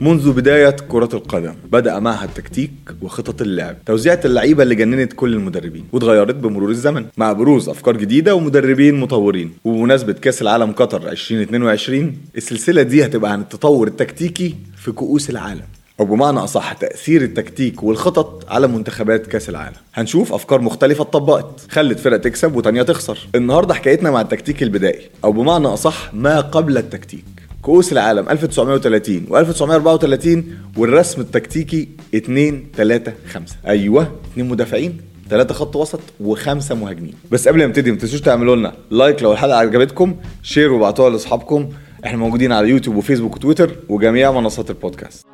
منذ بداية كرة القدم بدأ معها التكتيك وخطط اللعب توزيعة اللعيبة اللي جننت كل المدربين واتغيرت بمرور الزمن. مع بروز أفكار جديدة ومدربين مطورين. وبمناسبة كأس العالم قطر 2022 السلسلة دي هتبقى عن التطور التكتيكي في كؤوس العالم. أو بمعنى أصح تأثير التكتيك والخطط على منتخبات كأس العالم. هنشوف أفكار مختلفة اتطبقت خلت فرقة تكسب وتانية تخسر. النهاردة حكايتنا مع التكتيك البدائي. أو بمعنى أصح ما قبل التكتيك. كؤوس العالم 1930 و1934 والرسم التكتيكي 2 3 5 أيوه اثنين مدافعين ثلاثة خط وسط وخمسة مهاجمين. بس قبل ما نبتدي ما تنسوش تعملوا لنا like لو الحلقة عجبتكم share وابعتوها لأصحابكم. إحنا موجودين على يوتيوب وفيسبوك وتويتر وجميع منصات البودكاست.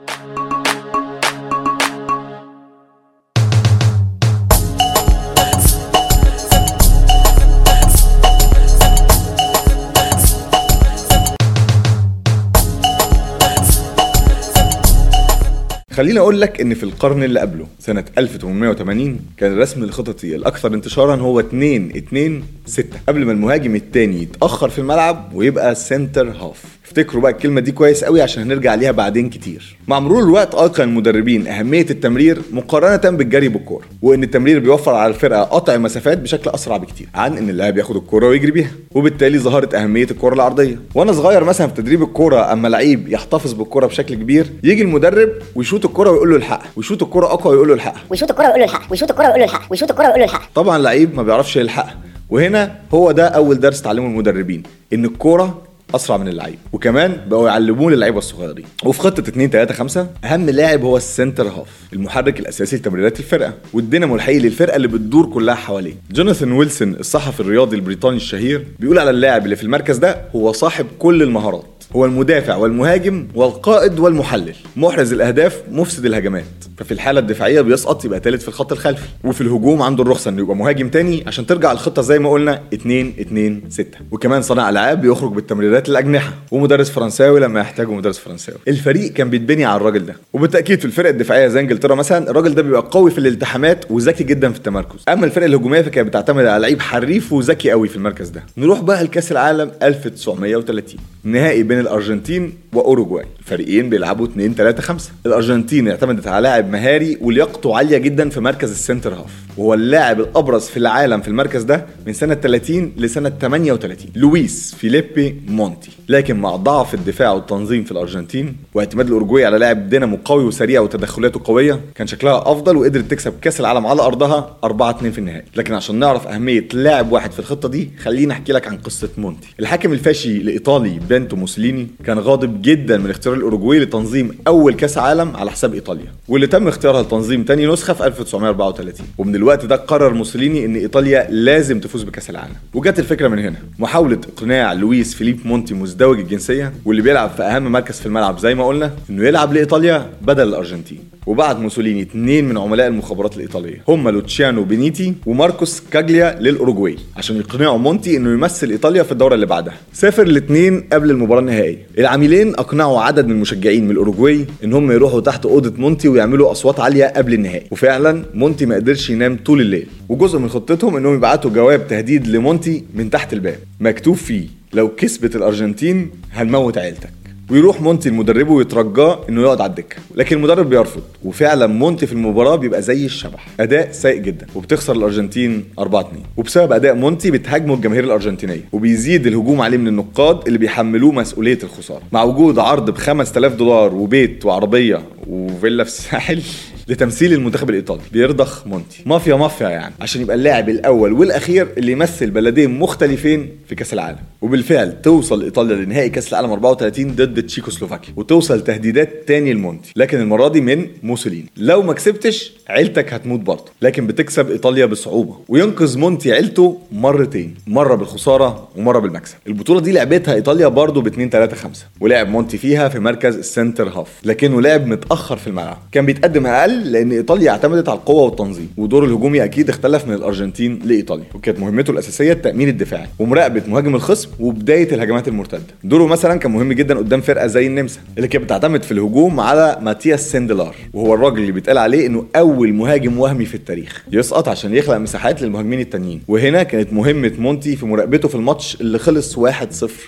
خليني أقول لك إن في القرن اللي قبله سنة 1880 كان الرسم الخططي الأكثر انتشارا هو 2 2 6 قبل ما المهاجم الثاني يتأخر في الملعب ويبقى center half افتكروا بقى الكلمة دي كويس قوي عشان هنرجع ليها بعدين كتير. مع مرور الوقت ايقن المدربين أهمية التمرير مقارنة بالجري بالكورة وإن التمرير بيوفر على الفرقة قطع مسافات بشكل أسرع بكتير عن إن اللاعب ياخد الكورة ويجري بيها وبالتالي ظهرت أهمية الكورة العرضية. وأنا صغير مثلا في تدريب الكورة أما لعيب يحتفظ بالكورة بشكل كبير يجي المدرب ويشوط الكورة ويقول له الحقها ويشوط الكورة أقوى ويقول له الحقها ويشوط الكرة ويقول له الحق. ويشوط الكرة ويقول له الحق. ويشوط الكرة ويقول له الحق. طبعا لعيب ما بيعرفش يلحقها وهنا هو ده أول درس تعلمه المدربين إن الكوره أسرع من اللعيب. وكمان بقوا يعلموه للعيبة الصغيرين. وفي خطة 2 3 5 أهم لاعب هو ال center half المحرك الأساسي لتمريرات الفرقة. والدينامو الحقيقي للفرقة اللي بتدور كلها حواليه. جوناثان ويلسون الصحفي الرياضي البريطاني الشهير بيقول على اللاعب اللي في المركز ده هو صاحب كل المهارات. هو المدافع والمهاجم والقائد والمحلل. محرز الأهداف مفسد الهجمات. ففي الحالة الدفاعية بيسقط يبقى ثالث في الخط الخلفي. وفي الهجوم عنده الرخصة إنه يبقى مهاجم تاني عشان ترجع الخطة زي ما قلنا 2 2 6 وكمان صانع ألعاب بيخرج بالتمريرات الاجنحه ومدرس فرنساوي لما يحتاجوا مدرس فرنساوي. الفريق كان بيتبني على الراجل ده. وبالتأكيد في الفرق الدفاعية زي انجلترا مثلا الراجل ده بيبقى قوي في الالتحامات وذكي جدا في التمركز. أما الفرق الهجومية فكانت بتعتمد على لعيب حريف وذكي قوي في المركز ده. نروح بقى لكأس العالم 1930 نهائي بين الأرجنتين وأوروجواي. الفريقين بيلعبوا 2 3 5 الأرجنتين اعتمدت على لاعب مهاري ولياقته عالية جدا في مركز ال center half. وهو اللاعب الأبرز في العالم في المركز ده من سنة 30 لسنة 38 لويس فيليبي مونتي. لكن مع ضعف الدفاع والتنظيم في الأرجنتين واعتماد الاورجواي على لاعب دينامو قوي وسريع وتدخلاته قوية كان شكلها أفضل وقدرت تكسب كأس العالم على أرضها 4 2 في النهائي. لكن عشان نعرف أهمية لاعب واحد في الخطة دي خليني أحكي لك عن قصة مونتي. الحاكم الفاشي الايطالي بينيتو موسوليني كان غاضب جدا من اختيار الأوروجواي لتنظيم أول كأس عالم على حساب إيطاليا واللي تم اختيارها لتنظيم تاني نسخة في 1934 ومن الوقت ده قرر موسوليني إن إيطاليا لازم تفوز بكأس العالم. وجت الفكرة من هنا. محاولة اقناع لويس فيليب مونتي مزدوج الجنسية واللي بيلعب في أهم مركز في الملعب زي ما قلنا إنه يلعب لإيطاليا بدل الأرجنتين. وبعت موسوليني اثنين من عملاء المخابرات الإيطالية. هم لوتشيانو بينيتي وماركوس كاجليا للاوروجواي عشان يقنعوا مونتي إنه يمثل إيطاليا في الدوره اللي بعدها. سافر الاثنين قبل المباراة النهائية. العاملين أقنعوا عدد من المشجعين من الاوروجواي إن هم يروحوا تحت أوضة مونتي ويعملوا أصوات عالية قبل النهائي. وفعلا مونتي ما قدرش ينام طول الليل. وجزء من خطتهم إنهم يبعتوا جواب تهديد لمونتي من تحت الباب. مكتوب فيه لو كسبت الأرجنتين هنموت عيلتك. ويروح مونتي لمدربه ويترجاه إنه يقعد على الدكة. لكن المدرب بيرفض. وفعلا مونتي في المباراة بيبقى زي الشبح. أداء سيء جدا. وبتخسر الأرجنتين 4 2 وبسبب أداء مونتي بتهاجمه الجماهير الأرجنتينية. وبيزيد الهجوم عليه من النقاد اللي بيحملوه مسؤولية الخسارة. مع وجود عرض ب 5000 دولار وبيت وعربية وفيلا في الساحل لتمثيل المنتخب الإيطالي. بيرضخ مونتي. مافيا مافيا يعني. عشان يبقى اللاعب الأول والأخير اللي يمثل بلدين مختلفين في كأس العالم. وبالفعل توصل إيطاليا لنهائي كأس العالم 34 ضد تشيكوسلوفاكيا. وتوصل تهديدات تاني لمونتي. لكن المرة دي من موسوليني. لو ما كسبتش عيلتك هتموت برضه. لكن بتكسب إيطاليا بصعوبة. وينقذ مونتي عيلته مرتين. مرة بالخسارة ومرة بالمكسب. البطولة دي لعبتها إيطاليا برضه ب 2 3 5 ولعب مونتي فيها في مركز ال center half. لكنه لعب متأخر في الملعب. كان بيتقدم أقل قل لأن إيطاليا اعتمدت على القوة والتنظيم ودوره الهجومي أكيد اختلف من الأرجنتين لإيطاليا وكانت مهمته الأساسية التأمين الدفاعي ومراقبة مهاجم الخصم وبداية الهجمات المرتدة. دوره مثلا كان مهم جدا قدام فرقة زي النمسا اللي كانت بتعتمد في الهجوم على ماتياس سيندلار وهو الراجل اللي بيتقال عليه إنه أول مهاجم وهمي في التاريخ. يسقط عشان يخلق مساحات للمهاجمين التانيين. وهنا كانت مهمة مونتي في مراقبته في الماتش اللي خلص 1-0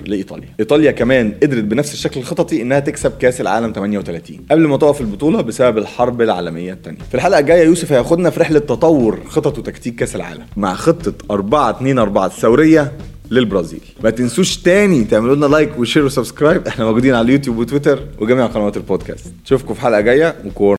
لإيطاليا. إيطاليا كمان قدرت بنفس الشكل الخططي إنها تكسب كأس العالم 38 قبل ما تقف البطولة بسبب الحرب العالمية. الثانية في الحلقة الجاية يوسف هياخدنا في رحلة تطور خطط وتكتيك كأس العالم مع خطة 4 2 4 الثورية للبرازيل. ما تنسوش تاني تعملوا لنا like و share و subscribe. إحنا موجودين على اليوتيوب وتويتر وجميع قنوات البودكاست. اشوفكم في حلقة جاية وكور